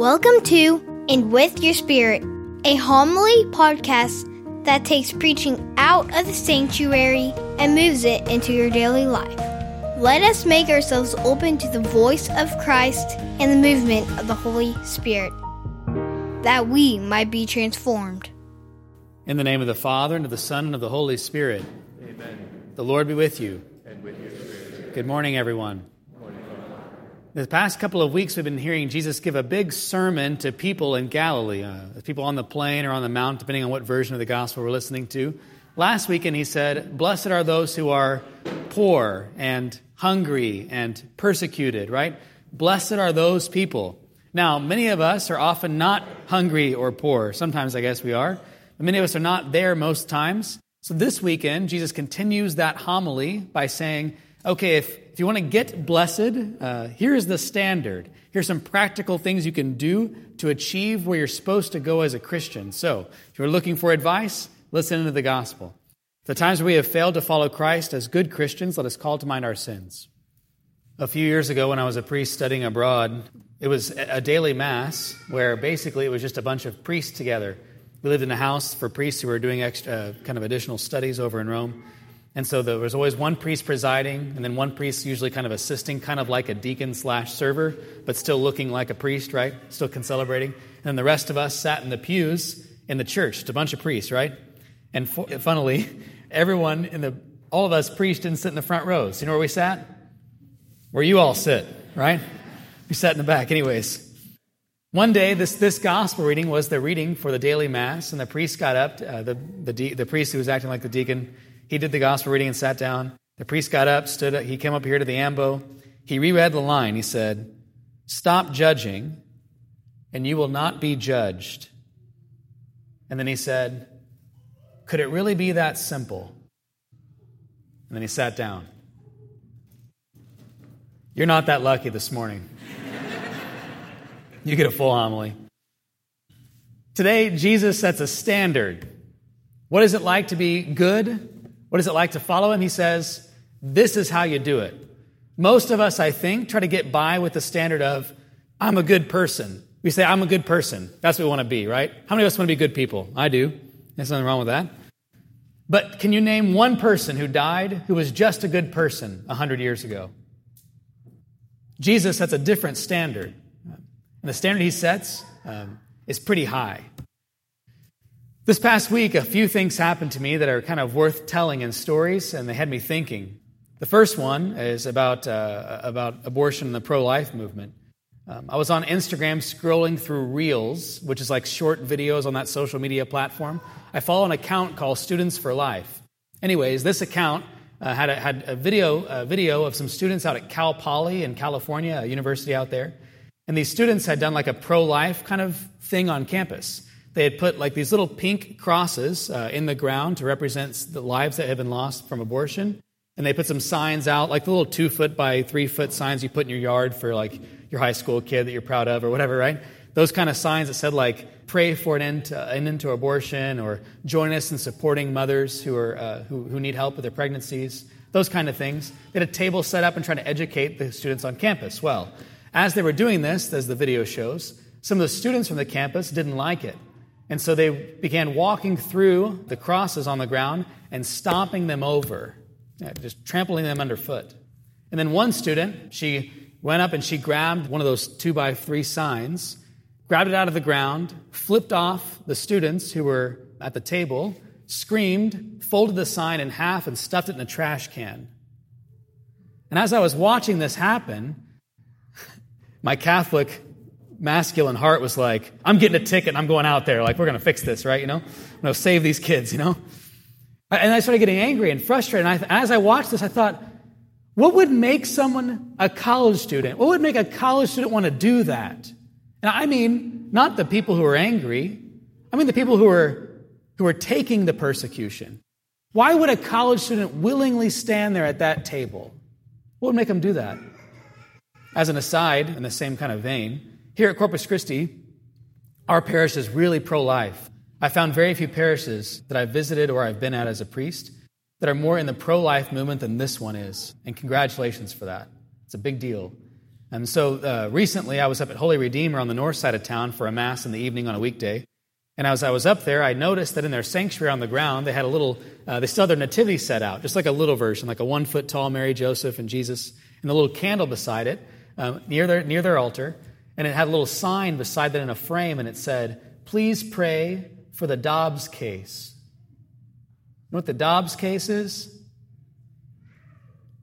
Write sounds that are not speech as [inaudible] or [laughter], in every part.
Welcome to And With Your Spirit, a homily podcast that takes preaching out of the sanctuary and moves it into your daily life. Let us make ourselves open to the voice of Christ and the movement of the Holy Spirit, that we might be transformed. In the name of the Father, and of the Son, and of the Holy Spirit. Amen. The Lord be with you. And with your spirit. Good morning, everyone. The past couple of weeks, we've been hearing Jesus give a big sermon to people in Galilee, uh, people on the plain or on the mount, depending on what version of the gospel we're listening to. Last weekend, he said, Blessed are those who are poor and hungry and persecuted, right? Blessed are those people. Now, many of us are often not hungry or poor. Sometimes I guess we are. But many of us are not there most times. So this weekend, Jesus continues that homily by saying, okay, if, if you want to get blessed, uh, here's the standard. Here's some practical things you can do to achieve where you're supposed to go as a Christian. So, if you're looking for advice, listen to the gospel. The times we have failed to follow Christ as good Christians, let us call to mind our sins. A few years ago, when I was a priest studying abroad, it was a daily mass where basically it was just a bunch of priests together. We lived in a house for priests who were doing extra, uh, kind of additional studies over in Rome. And so there was always one priest presiding, and then one priest usually kind of assisting, kind of like a deacon slash server, but still looking like a priest, right? Still celebrating. And then the rest of us sat in the pews in the church, just a bunch of priests, right? And funnily, everyone in the, all of us priests didn't sit in the front rows. You know where we sat? Where you all sit, right? We sat in the back. Anyways, one day, this, this gospel reading was the reading for the daily mass, and the priest got up, uh, the, the, the priest who was acting like the deacon, he did the gospel reading and sat down. The priest got up, stood up, he came up here to the ambo. He reread the line. He said, Stop judging, and you will not be judged. And then he said, Could it really be that simple? And then he sat down. You're not that lucky this morning. you get a full homily. Today, Jesus sets a standard. What is it like to be good? What is it like to follow him? He says, This is how you do it. Most of us, I think, try to get by with the standard of, I'm a good person. We say, I'm a good person. That's what we want to be, right? How many of us want to be good people? I do. There's nothing wrong with that. But can you name one person who died who was just a good person 100 years ago? Jesus sets a different standard. And the standard he sets um, is pretty high. This past week, a few things happened to me that are kind of worth telling in stories, and they had me thinking. The first one is about, uh, about abortion and the pro life movement. Um, I was on Instagram scrolling through Reels, which is like short videos on that social media platform. I follow an account called Students for Life. Anyways, this account uh, had, a, had a, video, a video of some students out at Cal Poly in California, a university out there. And these students had done like a pro life kind of thing on campus. They had put like these little pink crosses uh, in the ground to represent the lives that had been lost from abortion. And they put some signs out, like the little two foot by three foot signs you put in your yard for like your high school kid that you're proud of or whatever, right? Those kind of signs that said like pray for an end to, an end to abortion or join us in supporting mothers who, are, uh, who, who need help with their pregnancies, those kind of things. They had a table set up and trying to educate the students on campus. Well, as they were doing this, as the video shows, some of the students from the campus didn't like it. And so they began walking through the crosses on the ground and stomping them over, just trampling them underfoot. And then one student, she went up and she grabbed one of those two by three signs, grabbed it out of the ground, flipped off the students who were at the table, screamed, folded the sign in half, and stuffed it in a trash can. And as I was watching this happen, [laughs] my Catholic masculine heart was like, I'm getting a ticket I'm going out there. Like, we're going to fix this, right? You know, to save these kids, you know? And I started getting angry and frustrated. And I, as I watched this, I thought, what would make someone a college student? What would make a college student want to do that? And I mean, not the people who are angry. I mean the people who are, who are taking the persecution. Why would a college student willingly stand there at that table? What would make them do that? As an aside, in the same kind of vein, here at Corpus Christi, our parish is really pro life. I found very few parishes that I've visited or I've been at as a priest that are more in the pro life movement than this one is. And congratulations for that. It's a big deal. And so uh, recently I was up at Holy Redeemer on the north side of town for a Mass in the evening on a weekday. And as I was up there, I noticed that in their sanctuary on the ground, they had a little, uh, they still had their nativity set out, just like a little version, like a one foot tall Mary, Joseph, and Jesus, and a little candle beside it um, near, their, near their altar. And it had a little sign beside that in a frame, and it said, Please pray for the Dobbs case. You know what the Dobbs case is?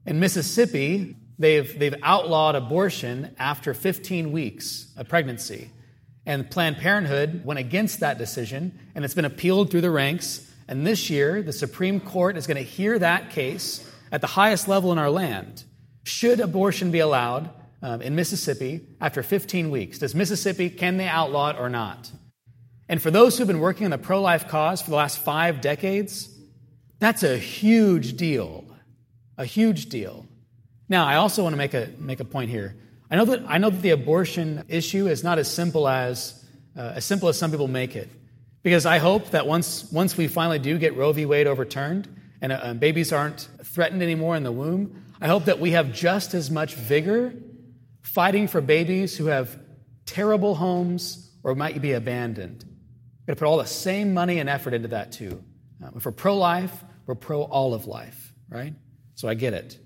In Mississippi, they've, they've outlawed abortion after 15 weeks of pregnancy. And Planned Parenthood went against that decision, and it's been appealed through the ranks. And this year, the Supreme Court is going to hear that case at the highest level in our land. Should abortion be allowed um, in Mississippi after 15 weeks? Does Mississippi, can they outlaw it or not? And for those who've been working on the pro life cause for the last five decades, that's a huge deal. A huge deal. Now, I also want to make a, make a point here. I know that, I know that the abortion issue is not as simple as, uh, as simple as some people make it. Because I hope that once, once we finally do get Roe v. Wade overturned and uh, babies aren't threatened anymore in the womb, I hope that we have just as much vigor fighting for babies who have terrible homes or might be abandoned. We're going to put all the same money and effort into that too. Uh, if we're pro life, we're pro all of life, right? So I get it.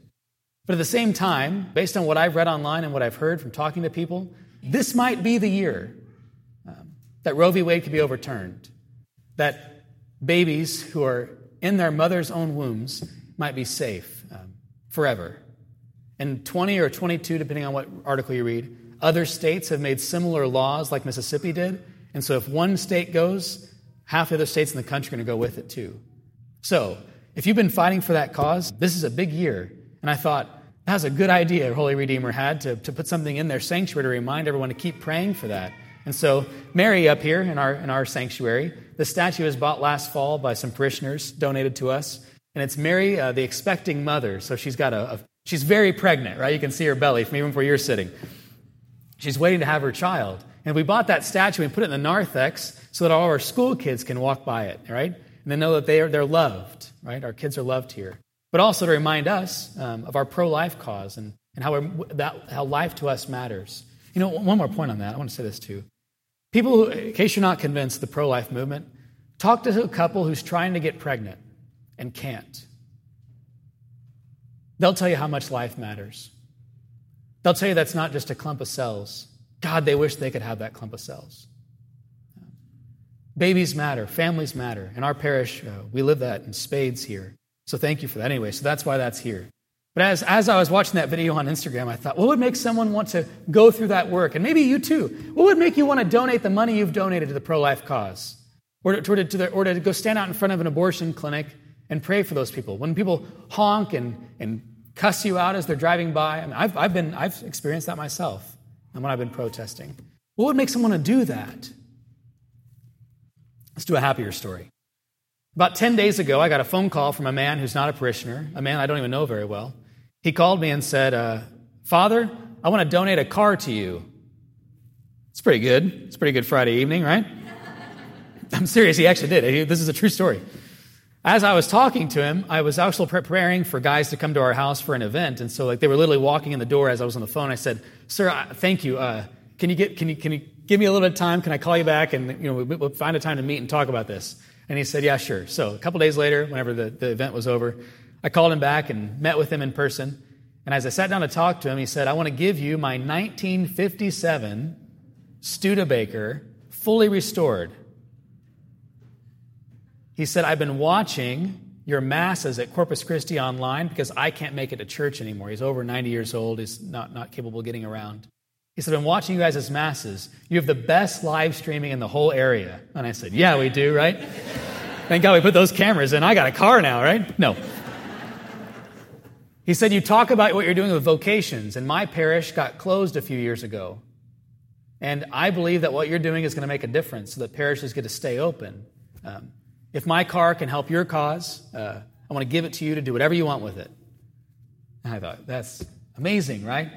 But at the same time, based on what I've read online and what I've heard from talking to people, this might be the year um, that Roe v. Wade could be overturned. That babies who are in their mother's own wombs might be safe um, forever. And 20 or 22, depending on what article you read, other states have made similar laws like Mississippi did. And so if one state goes, half the other states in the country are going to go with it too. So if you've been fighting for that cause, this is a big year and I thought, that was a good idea Holy Redeemer had to, to put something in their sanctuary to remind everyone to keep praying for that. And so, Mary up here in our, in our sanctuary, the statue was bought last fall by some parishioners, donated to us. And it's Mary, uh, the expecting mother. So she's got a, a, she's very pregnant, right? You can see her belly from even where you're sitting. She's waiting to have her child. And we bought that statue and put it in the narthex so that all our school kids can walk by it, right? And they know that they are, they're loved, right? Our kids are loved here but also to remind us um, of our pro life cause and, and how, that, how life to us matters. You know, one more point on that. I want to say this too. People who, in case you're not convinced, the pro life movement, talk to a couple who's trying to get pregnant and can't. They'll tell you how much life matters. They'll tell you that's not just a clump of cells. God, they wish they could have that clump of cells. Babies matter, families matter. In our parish, uh, we live that in spades here. So thank you for that anyway. So that's why that's here. But as, as I was watching that video on Instagram, I thought, what would make someone want to go through that work? And maybe you too. What would make you want to donate the money you've donated to the pro life cause? Or to, to, to the, or to go stand out in front of an abortion clinic and pray for those people? When people honk and, and cuss you out as they're driving by, I mean, I've, I've, been, I've experienced that myself and when I've been protesting. What would make someone to do that? Let's do a happier story. About 10 days ago, I got a phone call from a man who's not a parishioner, a man I don't even know very well. He called me and said, uh, Father, I want to donate a car to you. It's pretty good. It's pretty good Friday evening, right? [laughs] I'm serious, he actually did. This is a true story. As I was talking to him, I was actually preparing for guys to come to our house for an event. And so, like, they were literally walking in the door as I was on the phone. I said, Sir, thank you. Uh, can, you get, can, you, can you give me a little bit of time? Can I call you back? And, you know, we'll find a time to meet and talk about this. And he said, Yeah, sure. So a couple days later, whenever the, the event was over, I called him back and met with him in person. And as I sat down to talk to him, he said, I want to give you my 1957 Studebaker, fully restored. He said, I've been watching your masses at Corpus Christi online because I can't make it to church anymore. He's over 90 years old. He's not, not capable of getting around. He said, I'm watching you guys as masses. You have the best live streaming in the whole area. And I said, Yeah, we do, right? [laughs] Thank God we put those cameras in. I got a car now, right? No. He said, You talk about what you're doing with vocations, and my parish got closed a few years ago. And I believe that what you're doing is going to make a difference so that parishes get to stay open. Um, if my car can help your cause, uh, I want to give it to you to do whatever you want with it. And I thought, That's amazing, right?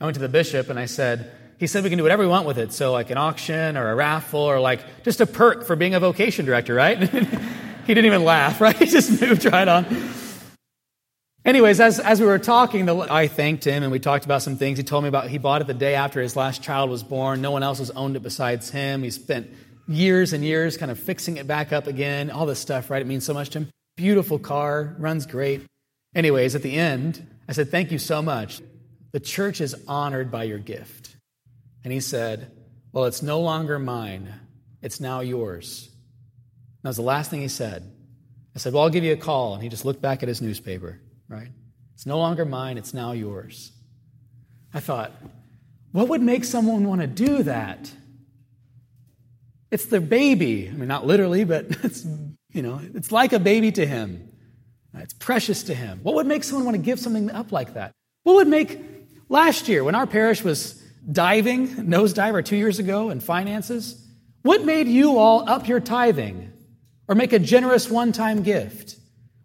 I went to the bishop and I said, he said we can do whatever we want with it. So, like an auction or a raffle or like just a perk for being a vocation director, right? [laughs] he didn't even laugh, [laughs] right? He just moved right on. Anyways, as, as we were talking, the, I thanked him and we talked about some things. He told me about he bought it the day after his last child was born. No one else has owned it besides him. He spent years and years kind of fixing it back up again. All this stuff, right? It means so much to him. Beautiful car, runs great. Anyways, at the end, I said, Thank you so much. The church is honored by your gift. And he said, Well, it's no longer mine, it's now yours. That was the last thing he said. I said, Well, I'll give you a call. And he just looked back at his newspaper right? It's no longer mine, it's now yours. I thought, what would make someone want to do that? It's their baby. I mean, not literally, but [laughs] it's, you know, it's like a baby to him. It's precious to him. What would make someone want to give something up like that? What would make last year when our parish was diving, nose diver two years ago in finances, what made you all up your tithing or make a generous one time gift?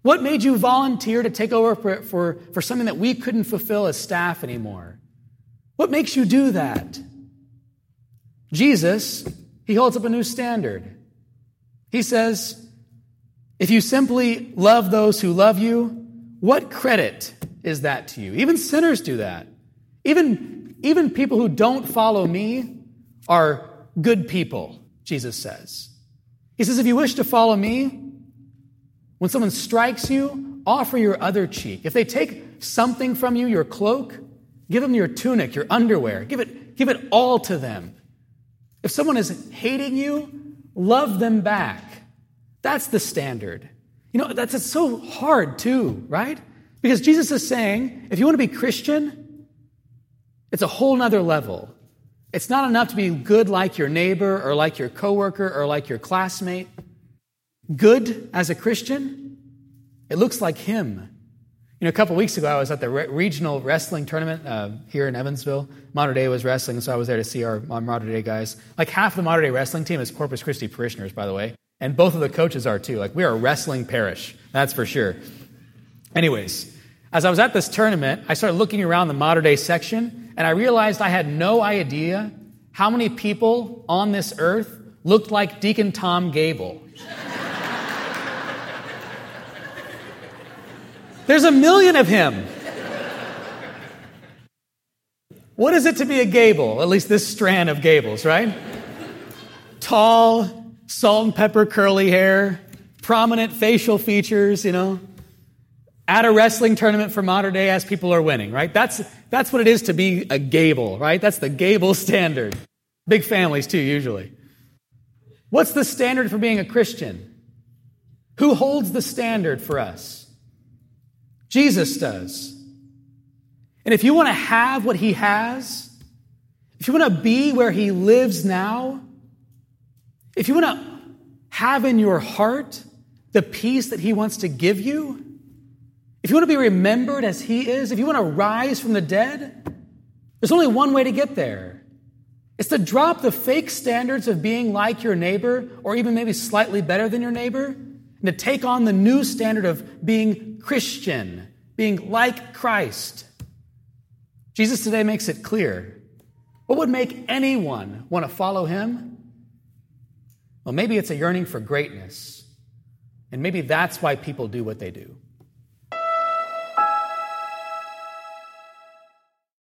What made you volunteer to take over for, for, for something that we couldn't fulfill as staff anymore? What makes you do that? Jesus, he holds up a new standard. He says, if you simply love those who love you, what credit is that to you? Even sinners do that. Even, even people who don't follow me are good people, Jesus says. He says, if you wish to follow me, when someone strikes you, offer your other cheek. If they take something from you, your cloak, give them your tunic, your underwear. Give it, give it all to them. If someone is hating you, love them back. That's the standard. You know, that's, it's so hard too, right? Because Jesus is saying, if you want to be Christian, it's a whole nother level. It's not enough to be good like your neighbor or like your coworker or like your classmate good as a Christian, it looks like him. You know, a couple weeks ago, I was at the re- regional wrestling tournament uh, here in Evansville. Mater Dei was wrestling, so I was there to see our, Mater Dei guys. Like half the Mater Dei wrestling team is Corpus Christi parishioners, by the way, and both of the coaches are too. Like we are a wrestling parish, that's for sure. Anyways, as I was at this tournament, I started looking around the Mater Dei section, and I realized I had no idea how many people on this earth looked like Deacon Tom Gable. There's a million of him. What is it to be a Gable? At least this strand of Gables, right? Tall, salt and pepper curly hair, prominent facial features, you know. At a wrestling tournament for Mater Dei as people are winning, right? That's, that's what it is to be a Gable, right? That's the Gable standard. Big families, too, usually. What's the standard for being a Christian? Who holds the standard for us? Jesus does. And if you want to have what he has, if you want to be where he lives now, if you want to have in your heart the peace that he wants to give you, if you want to be remembered as he is, if you want to rise from the dead, there's only one way to get there. It's to drop the fake standards of being like your neighbor, or even maybe slightly better than your neighbor, and to take on the new standard of being Christian, being like Christ. Jesus today makes it clear. What would make anyone want to follow him? Well, maybe it's a yearning for greatness. And maybe that's why people do what they do.